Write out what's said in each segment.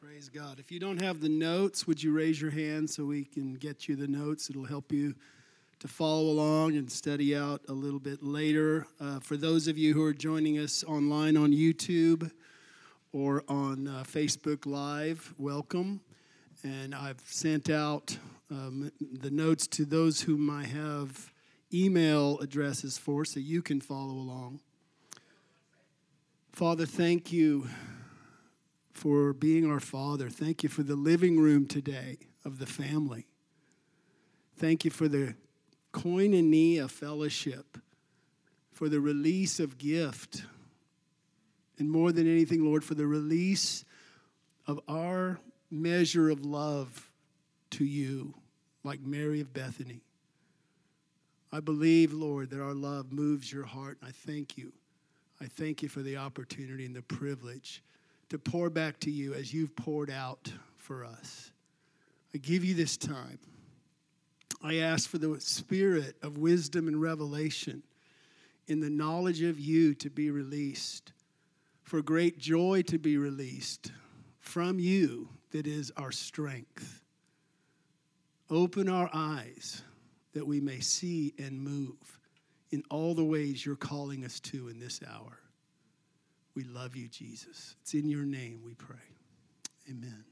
Praise God. If you don't have the notes, would you raise your hand so we can get you the notes? It'll help you to follow along and study out a little bit later. Uh, for those of you who are joining us online on YouTube or on uh, Facebook Live, welcome. And I've sent out um, the notes to those whom I have email addresses for so you can follow along. Father, thank you for being our Father. Thank you for the living room today of the family. Thank you for the koinonia fellowship, for the release of gift. And more than anything, Lord, for the release of our measure of love to you, like Mary of Bethany. I believe, Lord, that our love moves your heart, and I thank you. I thank you for the opportunity and the privilege to pour back to you as you've poured out for us. I give you this time. I ask for the spirit of wisdom and revelation in the knowledge of you to be released, for great joy to be released from you that is our strength. Open our eyes that we may see and move in all the ways you're calling us to in this hour. We love you, Jesus. It's in your name we pray. Amen.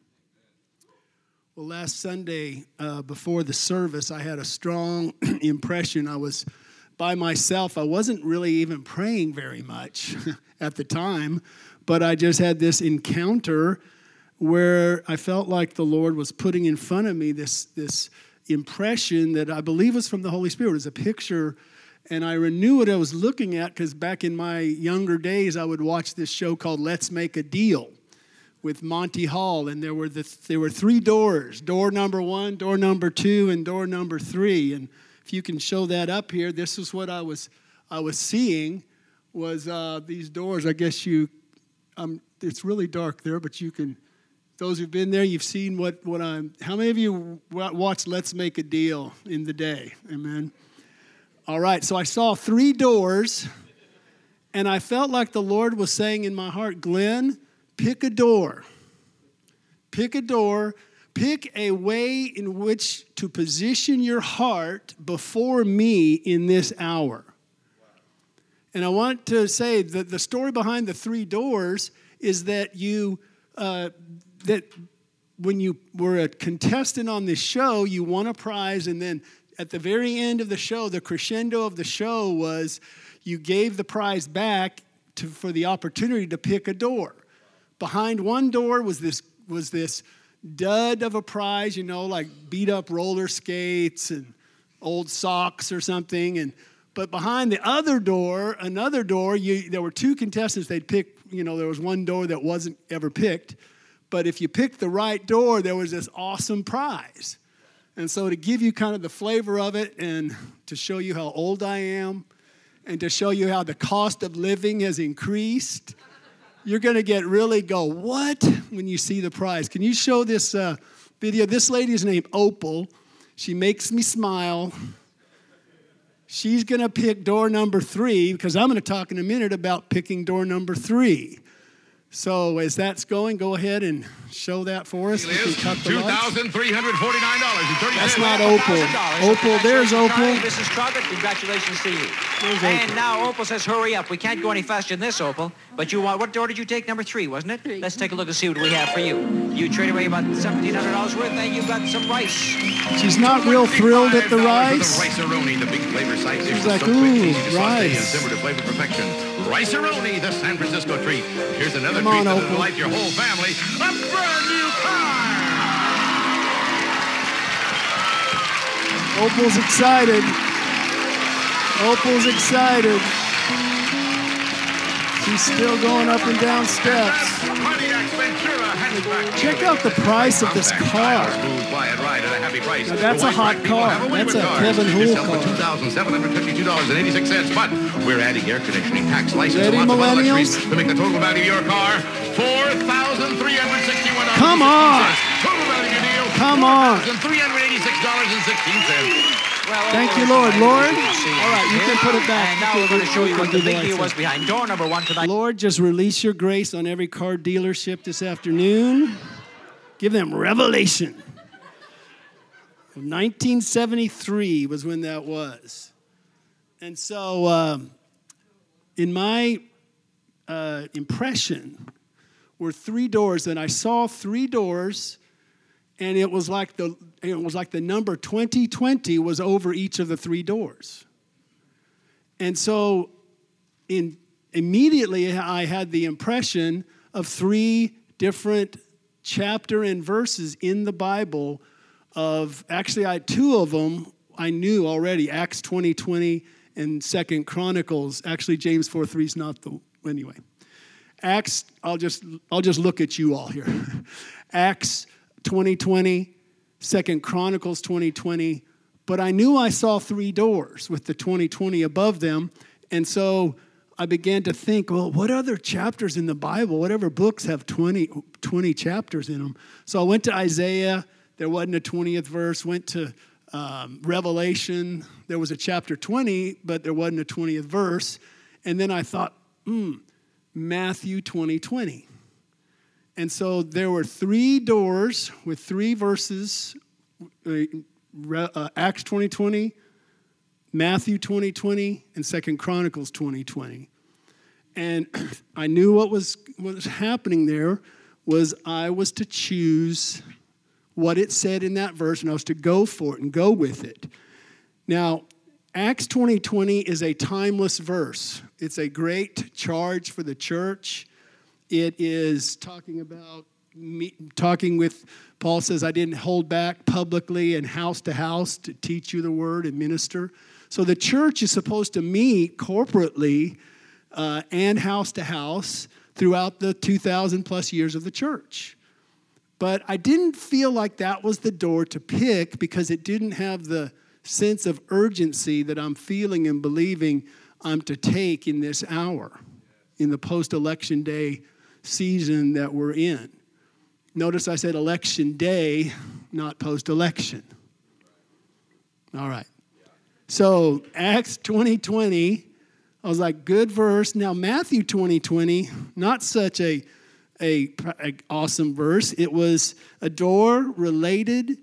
Well, last Sunday uh, before the service, I had a strong impression. I was by myself. I wasn't really even praying very much at the time, but I just had this encounter where I felt like the Lord was putting in front of me this, this impression that I believe was from the Holy Spirit. It was a picture and I knew what I was looking at because back in my younger days, I would watch this show called Let's Make a Deal with Monty Hall, and there were the, there were three doors: door number one, door number two, and door number three. And if you can show that up here, this is what I was I was seeing was uh, these doors. I guess you, um, it's really dark there, but you can. Those who've been there, you've seen what, what I'm. How many of you watched Let's Make a Deal in the day? Amen. All right, so I saw three doors, and I felt like the Lord was saying in my heart, Glenn, pick a door. Pick a door. Pick a way in which to position your heart before me in this hour. And I want to say that the story behind the three doors is that you, uh, that when you were a contestant on this show, you won a prize, and then at the very end of the show, the crescendo of the show was you gave the prize back to, for the opportunity to pick a door. Behind one door was this was this dud of a prize, you know, like beat up roller skates and old socks or something. And but behind the other door, another door, you, there were two contestants. They'd pick, you know, there was one door that wasn't ever picked. But if you picked the right door, there was this awesome prize. And so, to give you kind of the flavor of it and to show you how old I am and to show you how the cost of living has increased, you're going to get really go, what? When you see the prize. Can you show this uh, video? This lady is named Opal. She makes me smile. She's going to pick door number three because I'm going to talk in a minute about picking door number three. So as that's going, go ahead and show that for us. Two thousand three hundred forty-nine dollars and thirty That's not Opal. Opal, there's Opal. Mrs. Crockett, congratulations to you. There's and Opal. now Opal says, "Hurry up! We can't go any faster than this, Opal." But you want what door did you take? Number three, wasn't it? Three. Let's take a look and see what we have for you. You trade away about seventeen hundred dollars worth, and you've got some rice. She's not real thrilled at the rice. The rice-a-roni, the big flavor side She's like, "Ooh, rice." Simmer to flavor perfection. Rice-a-roni, the San Francisco treat. Here's another Come treat that'll delight your whole family. A brand new car! Opal's excited. Opal's excited. She's still going up and down steps. Check out the price of this car. Now that's a hot car. That's a Kevin Hool car. $2,752.86. But we're adding air conditioning, tax, license, Ready, and lots of millennials? luxuries to make the total value of your car $4,361. Come on. Total value of your deal. Come on. $386.16. Well, Thank you, Lord. Lord, good to see all right, you can put it back. And now we're going to show you what the do the big lights deal was behind door number one tonight. Lord, just release your grace on every car dealership this afternoon. Give them revelation. 1973 was when that was. And so, um, in my uh, impression, were three doors, and I saw three doors, and it was like the it was like the number 2020 was over each of the three doors. And so, in immediately, I had the impression of three different chapter and verses in the Bible. Of actually, I two of them I knew already Acts 20 20 and Second Chronicles. Actually, James 4 3 is not the anyway. Acts, I'll just I'll just look at you all here. Acts 2020, Second Chronicles 2020. But I knew I saw three doors with the 2020 above them. And so I began to think, well, what other chapters in the Bible, whatever books have 20, 20 chapters in them? So I went to Isaiah, there wasn't a 20th verse, went to um, Revelation, there was a chapter 20, but there wasn't a 20th verse. And then I thought, hmm, Matthew 20 20. And so there were three doors with three verses uh, uh Acts 20 20, Matthew 20 20, and Second Chronicles 20 20. And I knew what was, what was happening there was I was to choose what it said in that verse, and I was to go for it and go with it. Now, Acts 20 20 is a timeless verse. It's a great charge for the church. It is talking about me, talking with Paul says, I didn't hold back publicly and house to house to teach you the word and minister. So the church is supposed to meet corporately uh, and house to house throughout the 2,000 plus years of the church. But I didn't feel like that was the door to pick because it didn't have the sense of urgency that I'm feeling and believing I'm to take in this hour, in the post election day season that we're in. Notice I said election day, not post election. All right. So, Acts 2020, I was like, good verse. Now, Matthew 2020, not such a a, a awesome verse. It was a door related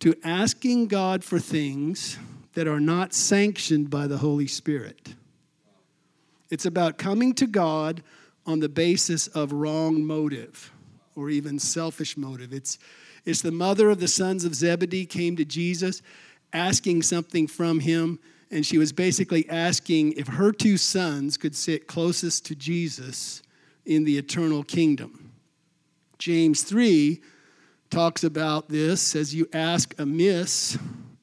to asking God for things that are not sanctioned by the Holy Spirit. It's about coming to God on the basis of wrong motive or even selfish motive. It's, it's the mother of the sons of Zebedee came to Jesus asking something from him, and she was basically asking if her two sons could sit closest to Jesus in the eternal kingdom. James 3 talks about this says you ask amiss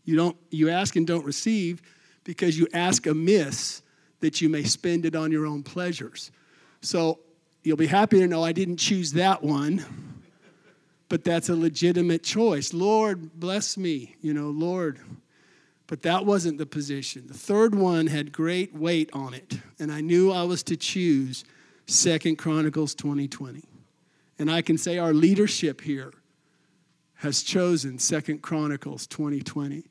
you don't you ask and don't receive because you ask amiss that you may spend it on your own pleasures so you'll be happy to know i didn't choose that one but that's a legitimate choice. Lord bless me you know lord. But that wasn't the position. The third one had great weight on it and i knew i was to choose second chronicles 2020 and i can say our leadership here has chosen Second Chronicles 2020.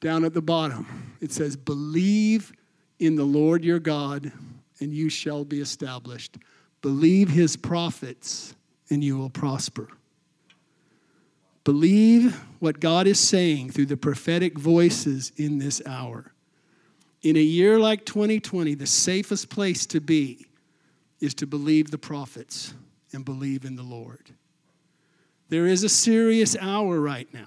Down at the bottom, it says, Believe in the Lord your God, and you shall be established. Believe his prophets, and you will prosper. Believe what God is saying through the prophetic voices in this hour. In a year like 2020, the safest place to be is to believe the prophets and believe in the Lord. There is a serious hour right now.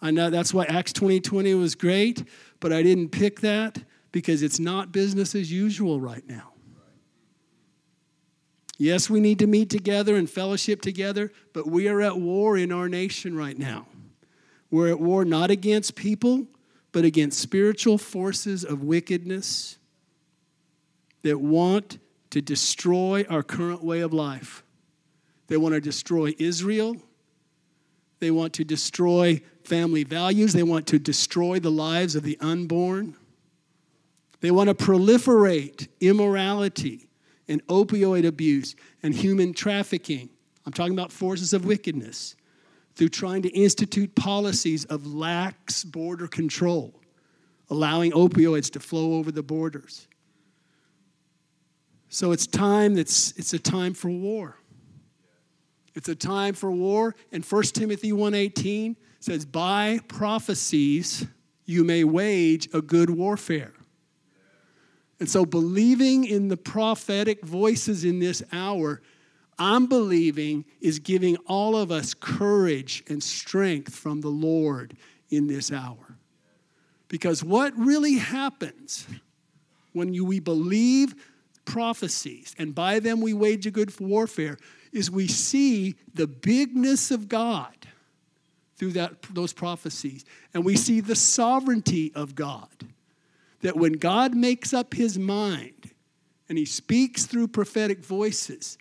I know that's why Acts 2020 was great, but I didn't pick that because it's not business as usual right now. Yes, we need to meet together and fellowship together, but we are at war in our nation right now. We're at war not against people, but against spiritual forces of wickedness that want to destroy our current way of life. They want to destroy Israel. They want to destroy family values. They want to destroy the lives of the unborn. They want to proliferate immorality and opioid abuse and human trafficking. I'm talking about forces of wickedness through trying to institute policies of lax border control, allowing opioids to flow over the borders. So it's time that's it's a time for war. It's a time for war. And 1 Timothy 1:18 says, "By prophecies you may wage a good warfare." And so believing in the prophetic voices in this hour, I'm believing is giving all of us courage and strength from the Lord in this hour. Because what really happens when you, we believe prophecies and by them we wage a good warfare is we see the bigness of God through that, those prophecies and we see the sovereignty of God. That when God makes up his mind and he speaks through prophetic voices,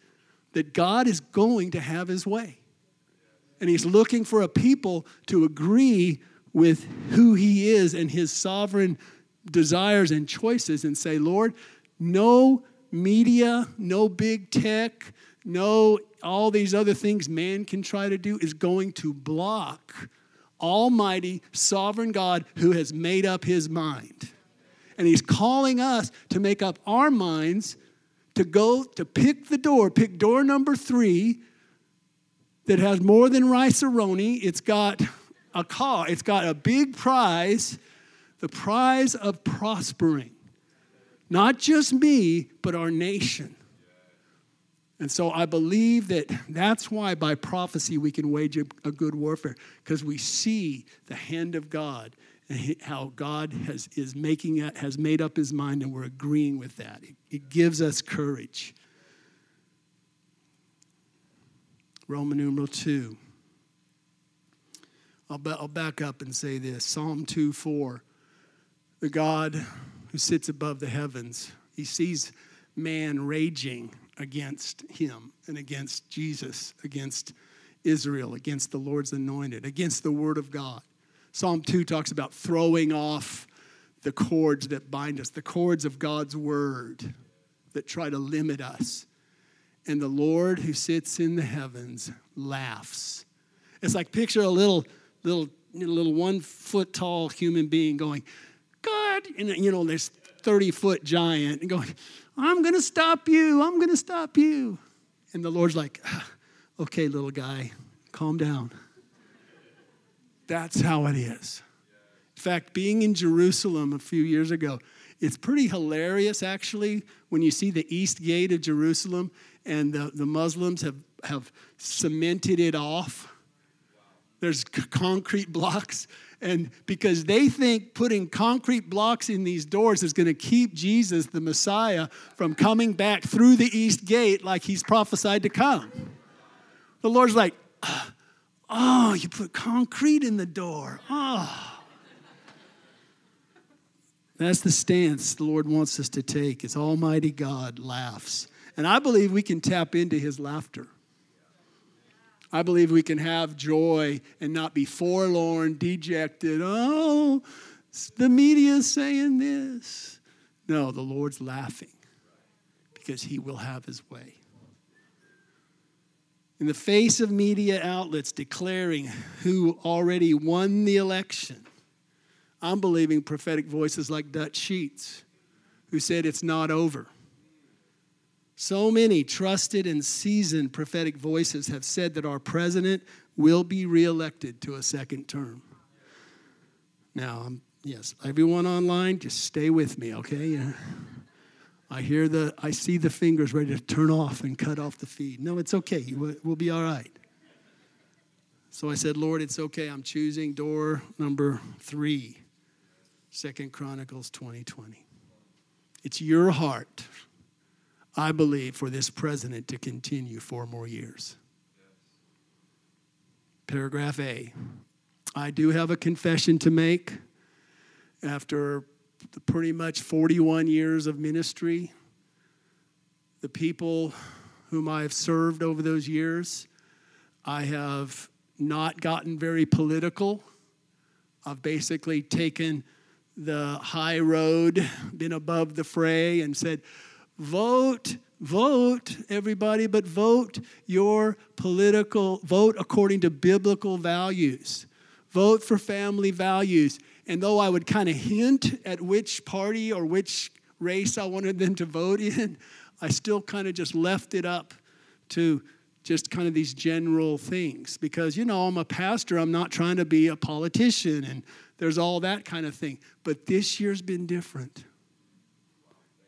that God is going to have his way. And he's looking for a people to agree with who he is and his sovereign desires and choices and say, Lord, no media, no big tech, no all these other things man can try to do is going to block Almighty, sovereign God who has made up his mind. And he's calling us to make up our minds to go to pick the door, pick door number three that has more than Rice-A-Roni. It's got a car, it's got a big prize, the prize of prospering. Not just me, but our nation. And so I believe that that's why by prophecy we can wage a, good warfare, because we see the hand of God how God has, is making, has made up his mind and we're agreeing with that. It, it gives us courage. Roman numeral 2. I'll, I'll back up and say this Psalm 2 4. The God who sits above the heavens, he sees man raging against him and against Jesus, against Israel, against the Lord's anointed, against the word of God. Psalm 2 talks about throwing off the cords that bind us, the cords of God's word that try to limit us. And the Lord who sits in the heavens laughs. It's like picture a little, little, little one foot tall human being going, God, and you know, this 30 foot giant and going, I'm going to stop you. I'm going to stop you. And the Lord's like, ah, okay, little guy, calm down. That's how it is. In fact, being in Jerusalem a few years ago, it's pretty hilarious actually when you see the east gate of Jerusalem and the, the Muslims have, have cemented it off. There's concrete blocks. And because they think putting concrete blocks in these doors is going to keep Jesus, the Messiah, from coming back through the east gate like he's prophesied to come. The Lord's like, Oh, you put concrete in the door. Oh. That's the stance the Lord wants us to take. As Almighty God laughs. And I believe we can tap into his laughter. I believe we can have joy and not be forlorn, dejected. Oh, the media is saying this. No, the Lord's laughing because he will have his way in the face of media outlets declaring who already won the election, I'm believing prophetic voices like Dutch Sheets, who said it's not over. So many trusted and seasoned prophetic voices have said that our president will be reelected to a second term. Now, yes, everyone online, just stay with me, okay? I hear the, I see the fingers ready to turn off and cut off the feed. No, it's okay. We'll be all right. So I said, Lord, it's okay. I'm choosing door number three, Second Chronicles 2020. It's your heart, I believe, for this president to continue four more years. Paragraph A. I do have a confession to make after pretty much 41 years of ministry, the people whom I have served over those years, I have not gotten very political. I've basically taken the high road, been above the fray, and said, vote, vote, everybody, but vote your political, vote according to biblical values. Vote for family values. And though I would kind of hint at which party or which race I wanted them to vote in, I still kind of just left it up to just kind of these general things. Because you know I'm a pastor I'm not trying to be a politician and there's all that kind of thing. But this year's been different.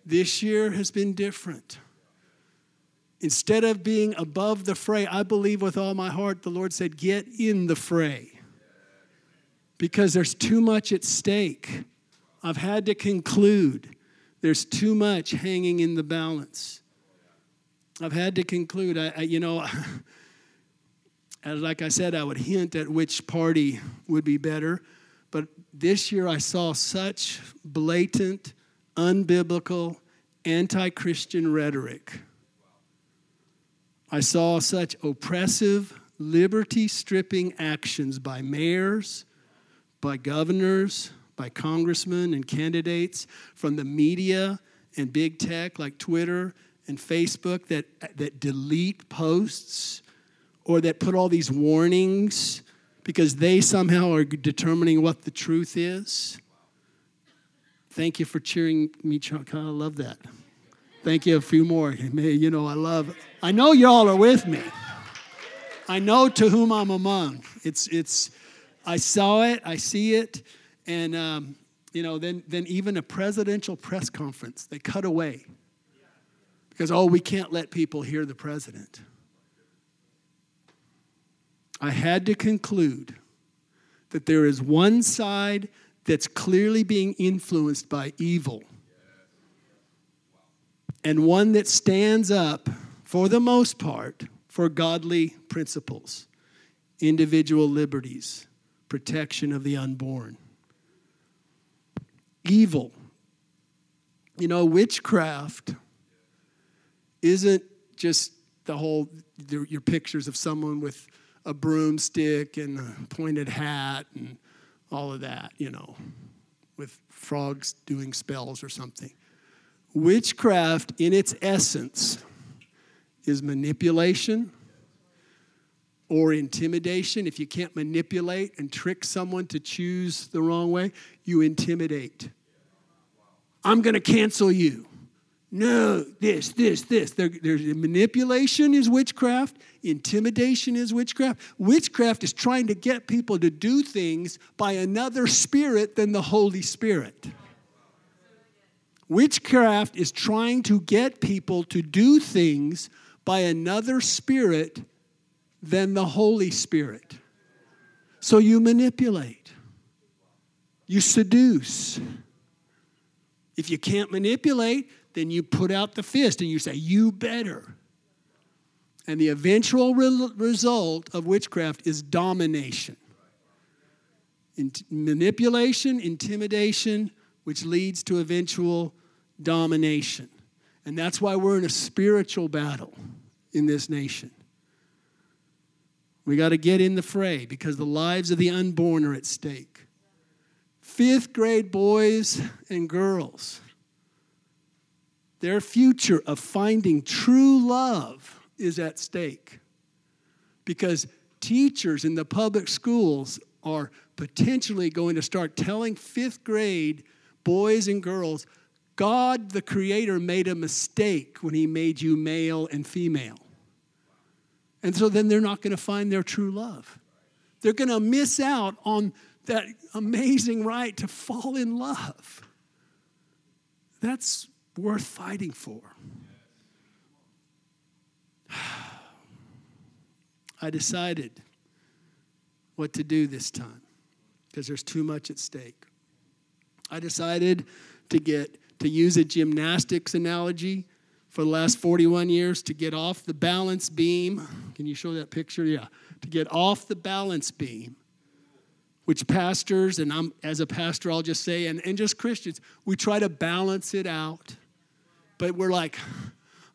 This year has been different. Instead of being above the fray I believe with all my heart the Lord said get in the fray because there's too much at stake I've had to conclude there's too much hanging in the balance I've had to conclude, I, I you know, like I said, I would hint at which party would be better. But this year I saw such blatant, unbiblical, anti Christian rhetoric. I saw such oppressive, liberty stripping actions by mayors, by governors, by congressmen and candidates, from the media and big tech like Twitter and Facebook that, that delete posts or that put all these warnings because they somehow are determining what the truth is. Thank you for cheering me, Chuck. I love that. Thank you. A few more. You know, I love. I know y'all are with me. I know to whom I'm among. It's it's. I saw it. I see it, and um, you know, then then even a presidential press conference, they cut away because, oh, we can't let people hear the president. I had to conclude that there is one side that's clearly being influenced by evil, and one that stands up, for the most part, for godly principles, individual liberties, protection of the unborn. Evil. You know, witchcraft isn't just the whole, your pictures of someone with a broomstick and a pointed hat and all of that, you know, with frogs doing spells or something. Witchcraft, in its essence, is manipulation or intimidation. If you can't manipulate and trick someone to choose the wrong way, you intimidate. I'm going to cancel you no, this, this, this. There, there's manipulation is witchcraft, intimidation is witchcraft. Witchcraft is trying to get people to do things by another spirit than the Holy Spirit. Witchcraft is trying to get people to do things by another spirit than the Holy Spirit. So you manipulate, you seduce. If you can't manipulate, then you put out the fist and you say, You better. And the eventual re- result of witchcraft is domination. manipulation, intimidation, which leads to eventual domination. And that's why we're in a spiritual battle in this nation. We got to get in the fray because the lives of the unborn are at stake. Fifth grade boys and girls their future of finding true love is at stake because teachers in the public schools are potentially going to start telling fifth grade boys and girls God, the Creator, made a mistake when He made you male and female. And so then they're not going to find their true love. They're going to miss out on that amazing right to fall in love. That's worth fighting for. I decided what to do this time because there's too much at stake. I decided to get to use a gymnastics analogy for the last 41 years to get off the balance beam. Can you show that picture? Yeah. To get off the balance beam which pastors, and I'm as a pastor, I'll just say, and, and just Christians, we try to balance it out. But we're like,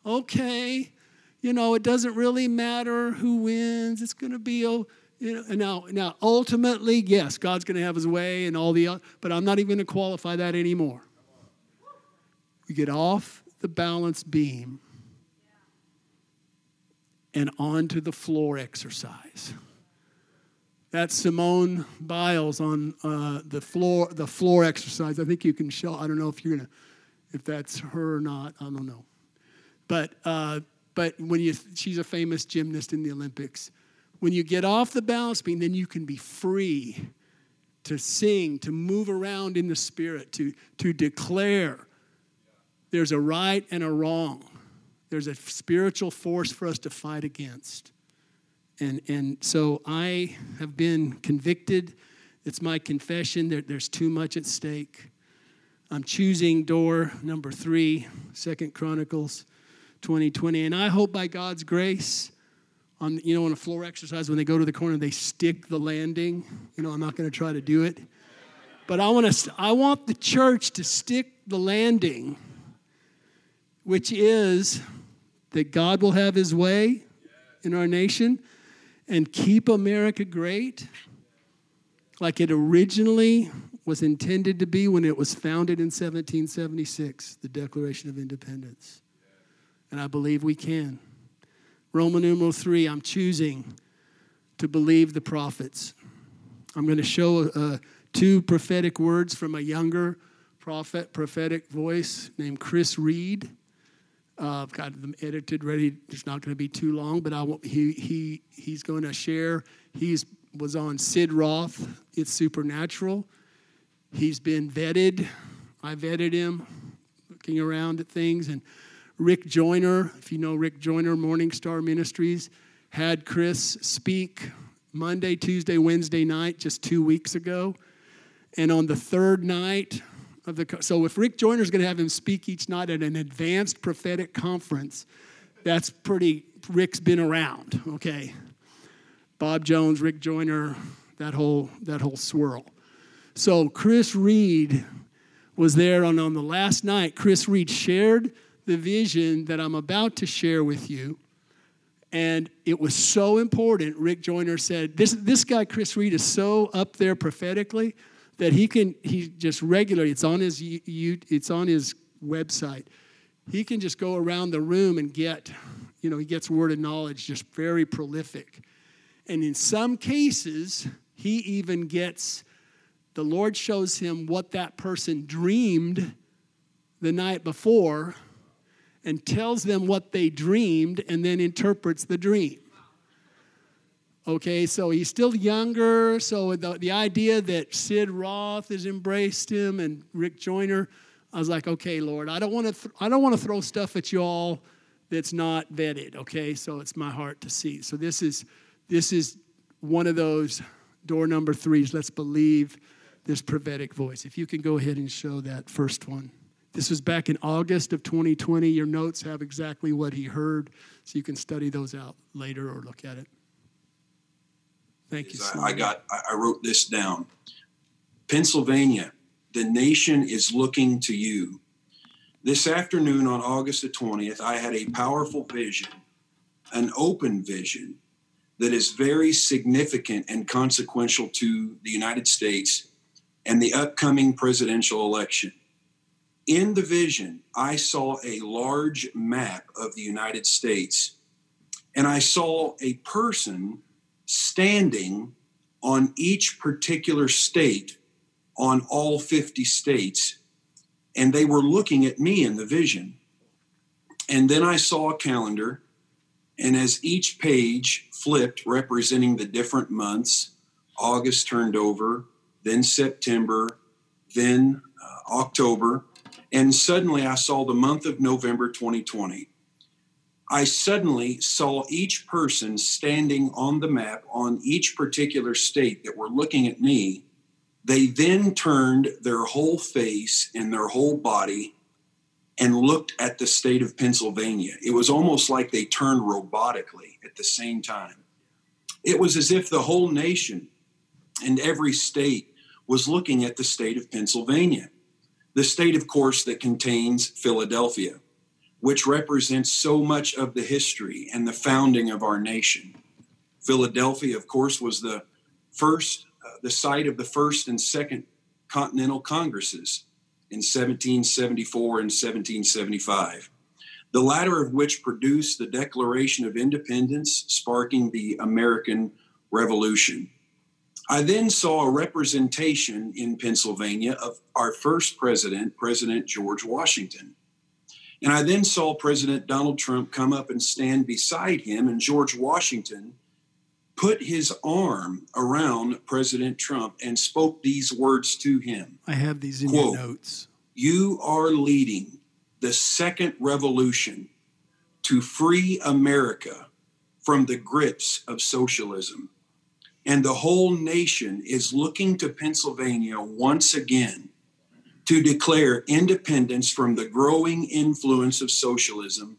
okay, you know, it doesn't really matter who wins. It's going to be, oh, you know, now, now ultimately, yes, God's going to have his way and all the, but I'm not even going to qualify that anymore. We get off the balance beam and onto the floor exercise. That's Simone Biles on uh, the floor, the floor exercise. I think you can show. I don't know if you're gonna, if that's her or not. I don't know. But uh, but when you, she's a famous gymnast in the Olympics. When you get off the balance beam, then you can be free to sing, to move around in the spirit, to, to declare there's a right and a wrong. There's a spiritual force for us to fight against. And, and so I have been convicted. It's my confession that there's too much at stake. I'm choosing door number three, Second Chronicles 2020. And I hope by God's grace, on you know, on a floor exercise, when they go to the corner, they stick the landing. You know, I'm not going to try to do it. But I want to I want the church to stick the landing, which is that God will have his way in our nation and keep America great like it originally was intended to be when it was founded in 1776, the Declaration of Independence. And I believe we can. Roman numeral three, I'm choosing to believe the prophets. I'm going to show uh, two prophetic words from a younger prophet, prophetic voice named Chris Reed. Uh, I've got them edited, ready. It's not going to be too long, but I will, he, he, he's going to share. He was on Sid Roth, It's Supernatural. He's been vetted. I vetted him, looking around at things. And Rick Joyner, if you know Rick Joyner, Morning Star Ministries, had Chris speak Monday, Tuesday, Wednesday night just two weeks ago. And on the third night, of the so if Rick Joyner is going to have him speak each night at an advanced prophetic conference, that's pretty. Rick's been around, okay. Bob Jones, Rick Joyner, that whole that whole swirl. So Chris Reed was there on, on the last night. Chris Reed shared the vision that I'm about to share with you. And it was so important. Rick Joyner said, This, this guy, Chris Reed, is so up there prophetically that he can he just regularly it's on his you it's on his website. He can just go around the room and get you know he gets word of knowledge just very prolific. And in some cases he even gets the lord shows him what that person dreamed the night before and tells them what they dreamed and then interprets the dream Okay, so he's still younger. So the, the idea that Sid Roth has embraced him and Rick Joyner, I was like, okay, Lord, I don't want to th- I don't want to throw stuff at you all that's not vetted. Okay, so it's my heart to see. So this is this is one of those door number threes. Let's believe this prophetic voice. If you can go ahead and show that first one. This was back in August of 2020. Your notes have exactly what he heard, so you can study those out later or look at it. Thank you. I, I got. I wrote this down. Pennsylvania, the nation is looking to you. This afternoon on August the 20th, I had a powerful vision, an open vision that is very significant and consequential to the United States and the upcoming presidential election. In the vision, I saw a large map of the United States, and I saw a person standing on each particular state on all 50 states. And they were looking at me in the vision. And then I saw a calendar. And as each page flipped, representing the different months, August turned over, then September, then uh, October. And suddenly I saw the month of November 2020. I suddenly saw each person standing on the map on each particular state that were looking at me. They then turned their whole face and their whole body and looked at the state of Pennsylvania. It was almost like they turned robotically at the same time. It was as if the whole nation and every state was looking at the state of Pennsylvania. The state, of course, that contains Philadelphia which represents so much of the history and the founding of our nation. Philadelphia, of course, was the first, uh, the site of the first and second Continental Congresses in 1774 and 1775, the latter of which produced the Declaration of Independence, sparking the American Revolution. I then saw a representation in Pennsylvania of our first president, President George Washington. And I then saw President Donald Trump come up and stand beside him, and George Washington put his arm around President Trump and spoke these words to him. I have these in Quote, your notes. You are leading the second revolution to free America from the grips of socialism. And the whole nation is looking to Pennsylvania once again to declare independence from the growing influence of socialism,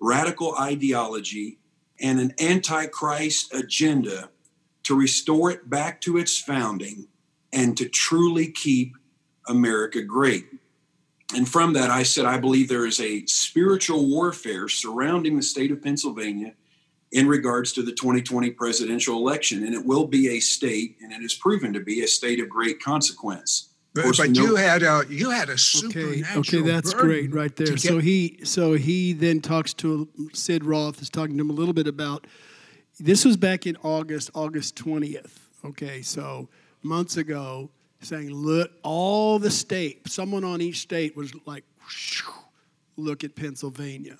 radical ideology, and an antichrist agenda to restore it back to its founding and to truly keep America great. And from that, I said, I believe there is a spiritual warfare surrounding the state of Pennsylvania in regards to the 2020 presidential election. And it will be a state, and it is proven to be a state of great consequence. Of But, course, but you had a you had a Okay, supernatural. okay, that's great right there. to So he so he then talks to Sid Roth is talking to him a little bit about this was back in August, August 20th. Okay, so months ago, saying, look, all the state, someone on each state was like, look at Pennsylvania.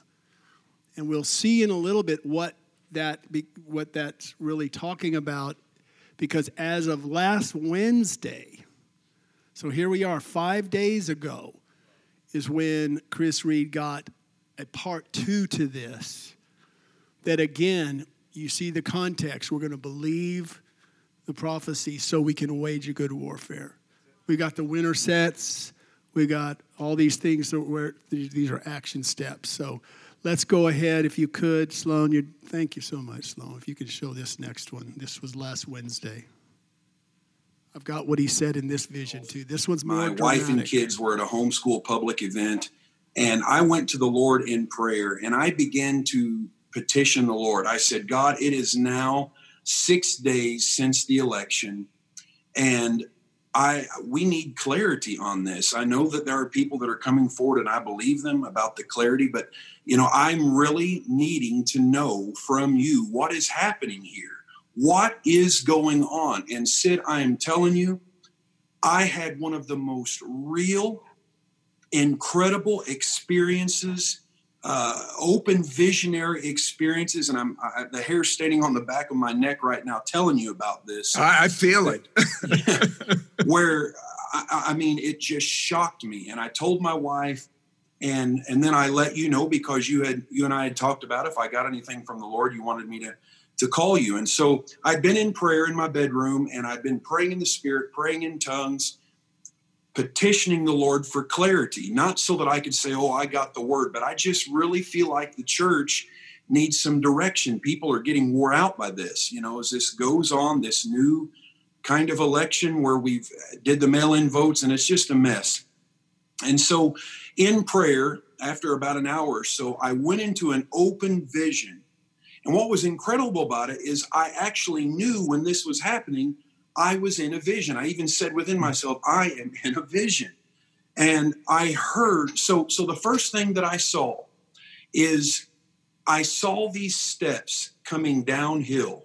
And we'll see in a little bit what that be, what that's really talking about because as of last Wednesday, so here we are, five days ago is when Chris Reed got a part two to this. That again, you see the context. We're going to believe the prophecy so we can wage a good warfare. We got the winter sets. We got all these things that where these these are action steps. So let's go ahead, if you could, Sloan. You thank you so much, Sloan. If you could show this next one. This was last Wednesday. I've got what he said in this vision too. This one's more my wife and kids were at a homeschool public event and i went to the lord in prayer and i began to petition the lord. I said god it is now six days since the election and i we need clarity on this. I know that there are people that are coming forward and i believe them about the clarity but you know i'm really needing to know from you what is happening here what is going on and sid i am telling you I had one of the most real, incredible experiences, uh, open visionary experiences, and I'm I, the hair standing on the back of my neck right now telling you about this. I, I feel it. where I, I mean, it just shocked me, and I told my wife, and and then I let you know because you had you and I had talked about if I got anything from the Lord, you wanted me to to call you. And so I'd been in prayer in my bedroom and I'd been praying in the spirit, praying in tongues, petitioning the Lord for clarity, not so that I could say, oh, I got the word, but I just really feel like the church needs some direction. People are getting wore out by this. You know, as this goes on, this new kind of election where we've did the mail-in votes and it's just a mess. And so in prayer, after about an hour or so, I went into an open vision and what was incredible about it is I actually knew when this was happening, I was in a vision. I even said within mm-hmm. myself, I am in a vision. And I heard, so so the first thing that I saw is I saw these steps coming downhill.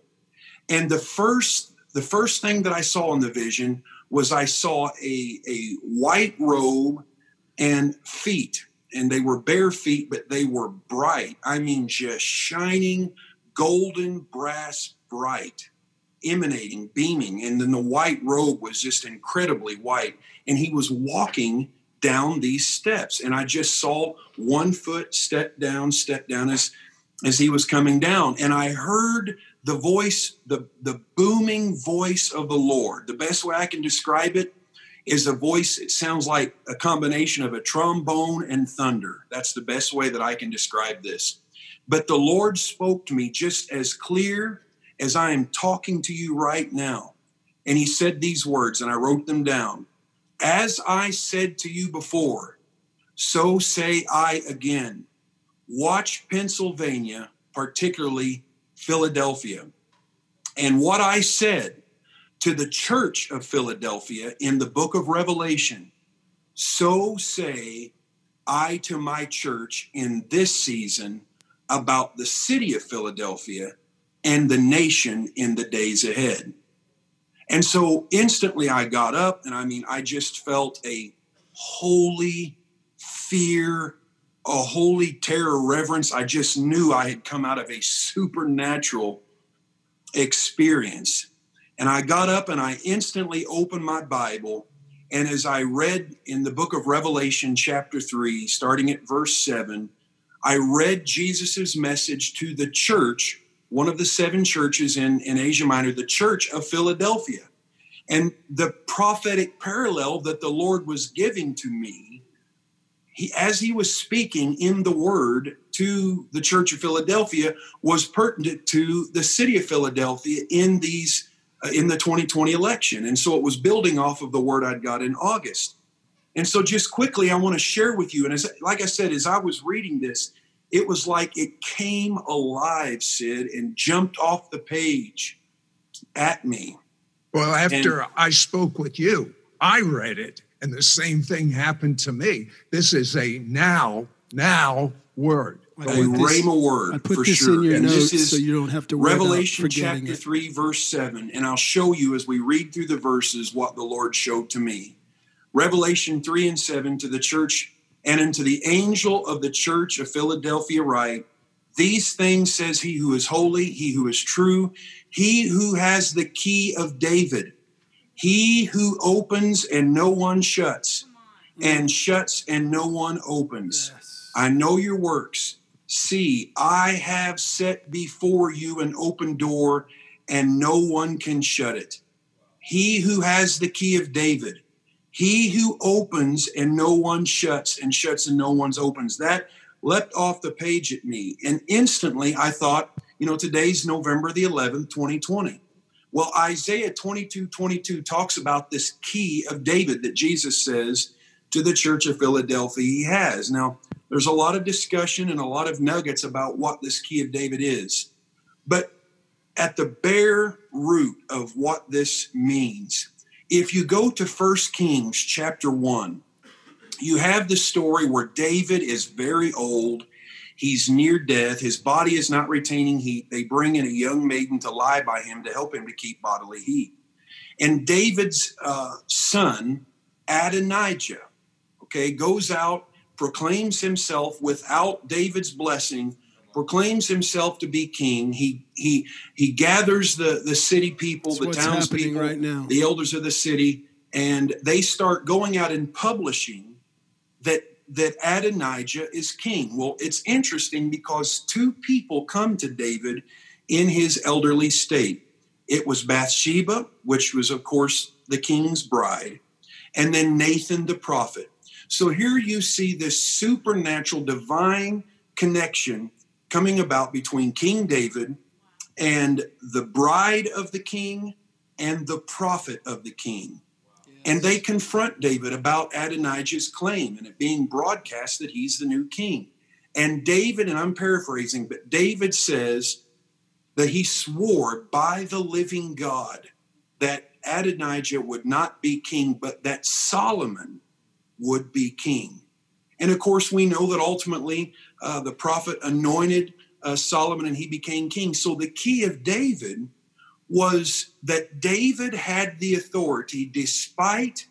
And the first the first thing that I saw in the vision was I saw a, a white robe and feet. And they were bare feet, but they were bright. I mean, just shining golden brass bright, emanating, beaming. And then the white robe was just incredibly white. And he was walking down these steps. And I just saw one foot step down, step down as, as he was coming down. And I heard the voice, the, the booming voice of the Lord. The best way I can describe it is a voice, it sounds like a combination of a trombone and thunder. That's the best way that I can describe this. But the Lord spoke to me just as clear as I am talking to you right now. And he said these words, and I wrote them down. As I said to you before, so say I again. Watch Pennsylvania, particularly Philadelphia. And what I said to the church of Philadelphia in the book of Revelation, so say I to my church in this season about the city of Philadelphia and the nation in the days ahead. And so instantly I got up and I mean, I just felt a holy fear a holy terror reverence. I just knew I had come out of a supernatural experience. And I got up and I instantly opened my Bible. And as I read in the book of Revelation, chapter 3, starting at verse 7, I read Jesus's message to the church, one of the seven churches in, in Asia Minor, the church of Philadelphia. And the prophetic parallel that the Lord was giving to me, he, as he was speaking in the word to the church of Philadelphia, was pertinent to the city of Philadelphia in these uh, in the 2020 election. And so it was building off of the word I'd got in August. And so just quickly, I want to share with you. And as like I said, as I was reading this, it was like it came alive, Sid, and jumped off the page at me. Well, after and, I spoke with you, I read it, and the same thing happened to me. This is a now, now word. A rhema word I put for this sure. in your and notes this is so you don't have to worry Revelation about forgetting chapter it. 3, verse 7. And I'll show you as we read through the verses what the Lord showed to me. Revelation 3 and 7 to the church and unto the angel of the church of Philadelphia write, These things says he who is holy, he who is true, he who has the key of David, he who opens and no one shuts, and shuts and no one opens. Yes. I know your works. See, I have set before you an open door, and no one can shut it. He who has the key of David, he who opens and no one shuts, and shuts and no one opens. That leapt off the page at me. And instantly I thought, you know, today's November the 11th, 2020. Well, Isaiah 22 22 talks about this key of David that Jesus says to the church of Philadelphia he has. Now, there's a lot of discussion and a lot of nuggets about what this key of David is. But at the bare root of what this means, if you go to First Kings chapter 1, you have the story where David is very old. He's near death. His body is not retaining heat. They bring in a young maiden to lie by him to help him to keep bodily heat. And David's uh, son, Adonijah, okay, goes out, proclaims himself without David's blessing, proclaims himself to be king. He he he gathers the the city people, That's the townspeople, right now. the elders of the city, and they start going out and publishing that that Adonijah is king. Well, it's interesting because two people come to David in his elderly state. It was Bathsheba, which was of course the king's bride, and then Nathan the prophet. So here you see this supernatural divine connection coming about between King David and the bride of the king and the prophet of the king. And they confront David about Adonijah's claim and it being broadcast that he's the new king. And David, and I'm paraphrasing, but David says that he swore by the living God that Adonijah would not be king, but that Solomon would be king. And of course, we know that ultimately uh, the prophet anointed uh, Solomon and he became king. So the key of David was that David had the authority, despite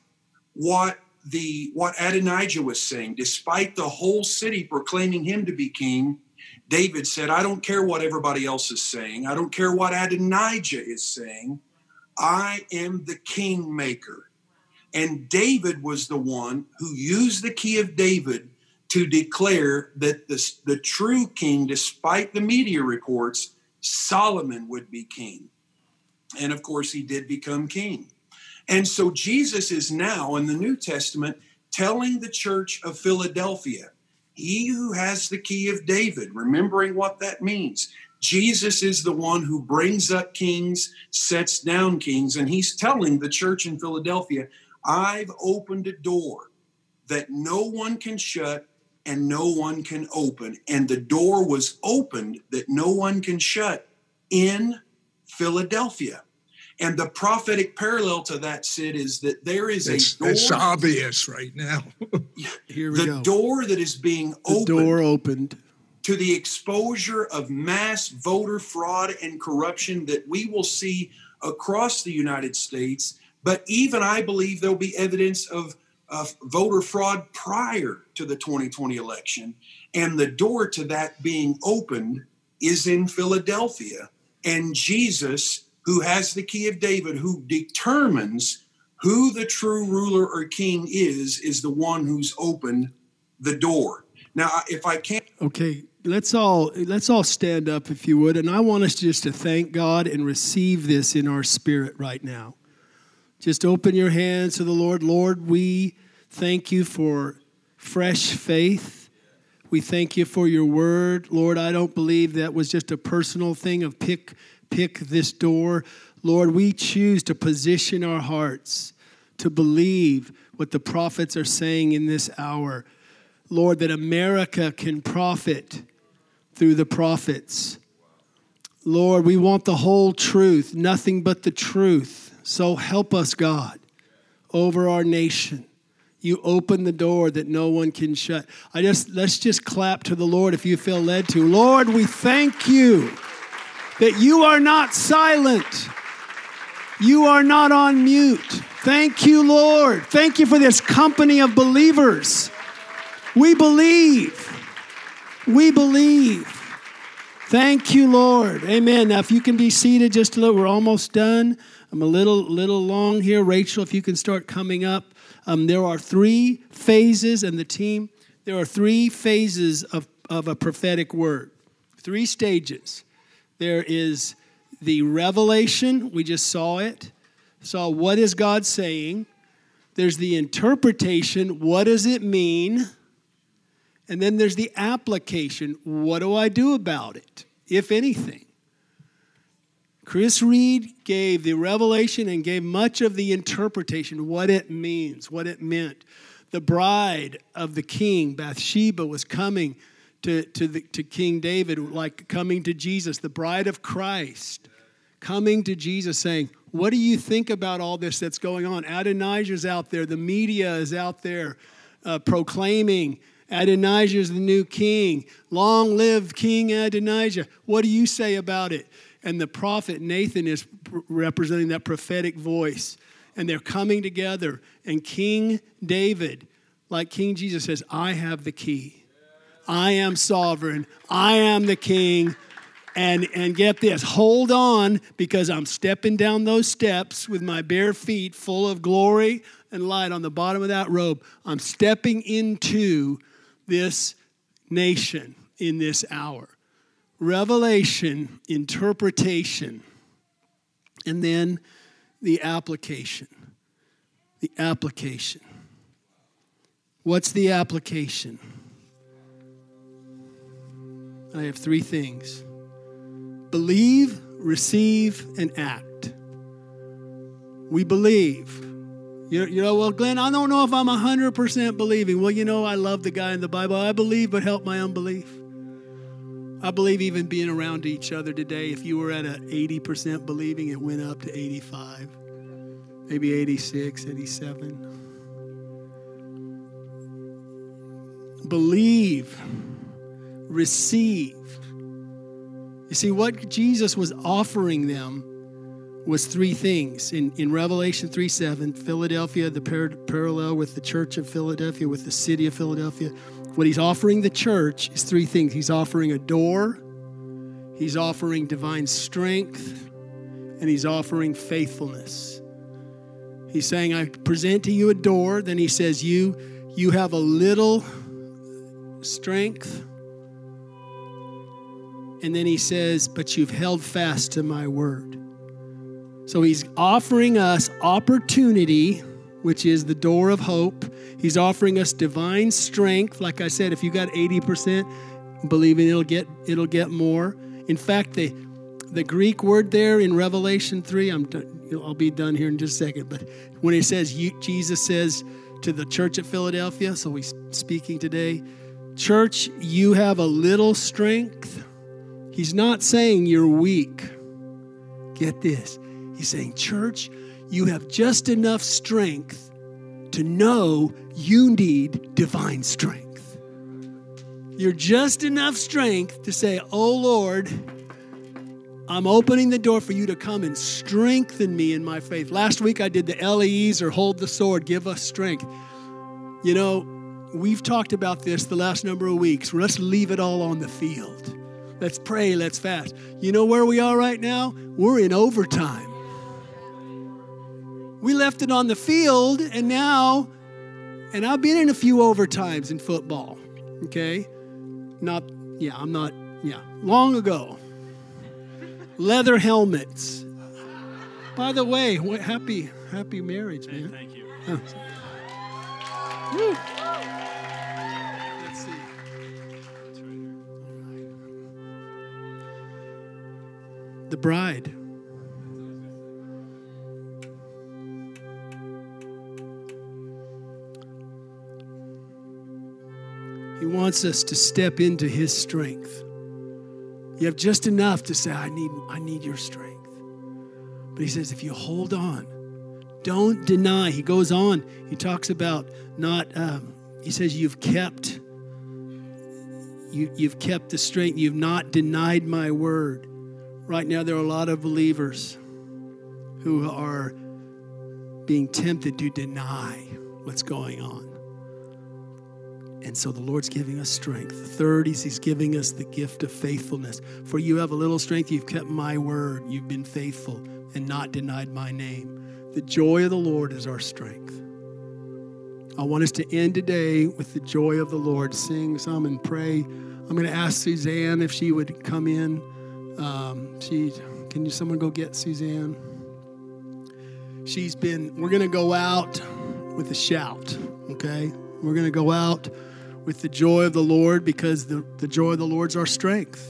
what the what Adonijah was saying, despite the whole city proclaiming him to be king. David said, I don't care what everybody else is saying. I don't care what Adonijah is saying. I am the kingmaker. And David was the one who used the key of David to declare that the, the true king, despite the media reports, Solomon would be king. And of course, he did become king. And so Jesus is now in the New Testament telling the church of Philadelphia, he who has the key of David, remembering what that means. Jesus is the one who brings up kings, sets down kings, and he's telling the church in Philadelphia, I've opened a door that no one can shut and no one can open. And the door was opened that no one can shut in Philadelphia. And the prophetic parallel to that, Sid, is that there is It's, a door. it's obvious right now. Here we the go. door that is being the opened door opened. to the exposure of mass voter fraud and corruption that we will see across the United States. But even I believe there'll be evidence of uh, voter fraud prior to the 2020 election. And the door to that being opened is in Philadelphia. And Jesus, who has the key of David, who determines who the true ruler or king is, is the one who's opened the door. Now, if I can't. Okay, let's all let's all stand up if you would and i want us just to thank god and receive this in our spirit right now just open your hands to the lord. Lord we thank you for fresh faith. We thank you for your word. Lord i don't believe that was just a personal thing of pick pick this door. Lord we choose to position our hearts to believe what the prophets are saying in this hour. Lord, that America can profit through the prophets. Lord, we want the whole truth, nothing but the truth. So help us, God, over our nation. You open the door that no one can shut. I just let's just clap to the Lord if you feel led to. Lord, we thank you that you are not silent. You are not on mute. Thank you, Lord. Thank you for this company of believers. We believe. We believe. Thank you, Lord. Amen. Now, if you can be seated just a little, we're almost done. I'm a little, little long here. Rachel, if you can start coming up. Um, there are three phases, and the team, there are three phases of, of a prophetic word, three stages. There is the revelation, we just saw it, saw what is God saying. There's the interpretation, what does it mean? And then there's the application. What do I do about it, if anything? Chris Reed gave the revelation and gave much of the interpretation, what it means, what it meant. The bride of the king, Bathsheba, was coming to, to, the, to King David, like coming to Jesus, the bride of Christ, coming to Jesus saying, What do you think about all this that's going on? Adonijah's out there, the media is out there uh, proclaiming Adonijah is the new king. Long live King Adonijah. What do you say about it? And the prophet Nathan is representing that prophetic voice. And they're coming together. And King David, like King Jesus, says, I have the key. I am sovereign. I am the king. And, and get this, hold on because I'm stepping down those steps with my bare feet full of glory and light on the bottom of that robe. I'm stepping into this nation in this hour revelation, interpretation, and then the application. The application. What's the application? I have three things believe, receive, and act. We believe. You, you know, well, Glenn, I don't know if I'm 100% believing. Well, you know, I love the guy in the Bible. I believe, but help my unbelief. I believe even being around each other today, if you were at an 80% believing, it went up to 85, maybe 86, 87. Believe, receive. You see, what Jesus was offering them was three things. In, in Revelation 3 7, Philadelphia, the par- parallel with the church of Philadelphia, with the city of Philadelphia, what he's offering the church is three things. He's offering a door, he's offering divine strength, and he's offering faithfulness. He's saying, I present to you a door. Then he says, You, you have a little strength. And then he says, But you've held fast to my word. So he's offering us opportunity, which is the door of hope. He's offering us divine strength. Like I said, if you got 80%, believing it'll get it'll get more. In fact, the the Greek word there in Revelation 3, I'm done, I'll be done here in just a second, but when he says Jesus says to the church at Philadelphia, so he's speaking today, church, you have a little strength. He's not saying you're weak. Get this. He's saying, Church, you have just enough strength to know you need divine strength. You're just enough strength to say, Oh Lord, I'm opening the door for you to come and strengthen me in my faith. Last week I did the LEEs or hold the sword, give us strength. You know, we've talked about this the last number of weeks. Let's leave it all on the field. Let's pray, let's fast. You know where we are right now? We're in overtime. We left it on the field, and now, and I've been in a few overtimes in football, okay? Not, yeah, I'm not, yeah, long ago. Leather helmets. By the way, what happy, happy marriage, man. Thank you. Oh. Woo. the bride. Wants us to step into his strength. You have just enough to say, I need, I need your strength. But he says, if you hold on, don't deny. He goes on, he talks about not, um, he says, you've kept, you, you've kept the strength. You've not denied my word. Right now, there are a lot of believers who are being tempted to deny what's going on. And so the Lord's giving us strength. The third is He's giving us the gift of faithfulness. For you have a little strength, you've kept my word, you've been faithful and not denied my name. The joy of the Lord is our strength. I want us to end today with the joy of the Lord. Sing some and pray. I'm going to ask Suzanne if she would come in. Um, she, can you someone go get Suzanne? She's been. We're gonna go out with a shout. Okay, we're gonna go out with the joy of the Lord because the, the joy of the Lord's our strength.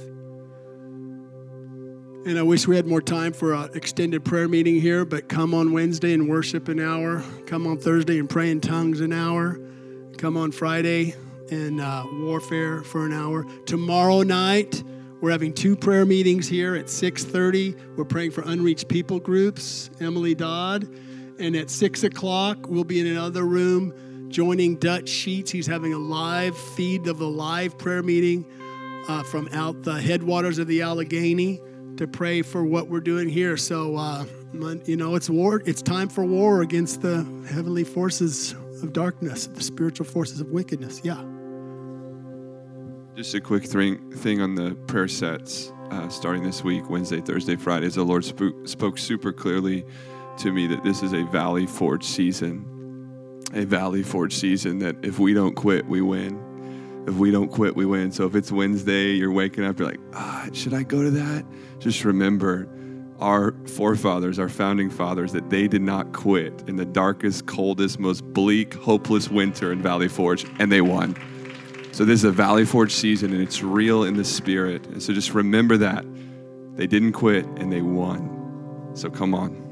And I wish we had more time for an extended prayer meeting here, but come on Wednesday and worship an hour. Come on Thursday and pray in tongues an hour. Come on Friday and uh, warfare for an hour. Tomorrow night, we're having two prayer meetings here at 6.30. We're praying for unreached people groups, Emily Dodd. And at 6 o'clock, we'll be in another room joining Dutch Sheets. He's having a live feed of a live prayer meeting uh, from out the headwaters of the Allegheny to pray for what we're doing here. So, uh, you know, it's war. It's time for war against the heavenly forces of darkness, the spiritual forces of wickedness. Yeah. Just a quick thing, thing on the prayer sets uh, starting this week, Wednesday, Thursday, Fridays. The Lord spoke, spoke super clearly to me that this is a Valley Forge season. A Valley Forge season that if we don't quit, we win. If we don't quit, we win. So if it's Wednesday, you're waking up, you're like, ah, should I go to that? Just remember our forefathers, our founding fathers, that they did not quit in the darkest, coldest, most bleak, hopeless winter in Valley Forge, and they won. So this is a Valley Forge season and it's real in the spirit. And so just remember that. They didn't quit and they won. So come on.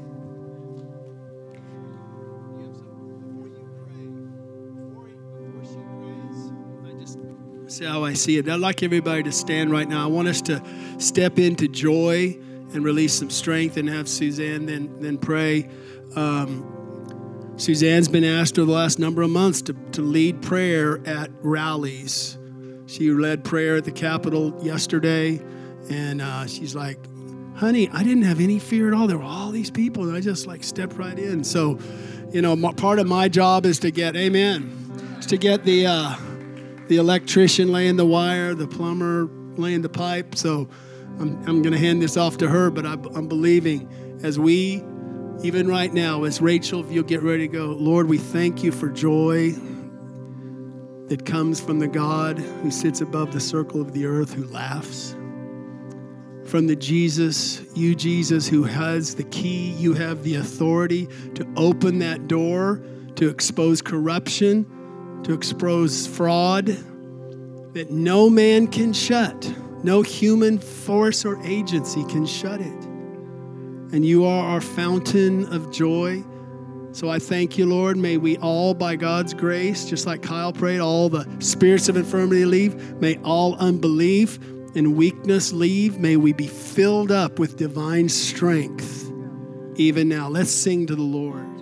How I see it. I'd like everybody to stand right now. I want us to step into joy and release some strength and have Suzanne then then pray. Um, Suzanne's been asked over the last number of months to, to lead prayer at rallies. She led prayer at the Capitol yesterday, and uh, she's like, honey, I didn't have any fear at all. There were all these people, and I just like stepped right in. So, you know, part of my job is to get, amen, is to get the, uh, the electrician laying the wire, the plumber laying the pipe. So I'm, I'm going to hand this off to her, but I, I'm believing as we even right now, as Rachel, if you'll get ready to go, Lord, we thank you for joy that comes from the God who sits above the circle of the earth, who laughs. From the Jesus, you, Jesus, who has the key, you have the authority to open that door, to expose corruption, to expose fraud that no man can shut. No human force or agency can shut it and you are our fountain of joy. So I thank you, Lord. May we all, by God's grace, just like Kyle prayed, all the spirits of infirmity leave. May all unbelief and weakness leave. May we be filled up with divine strength even now. Let's sing to the Lord.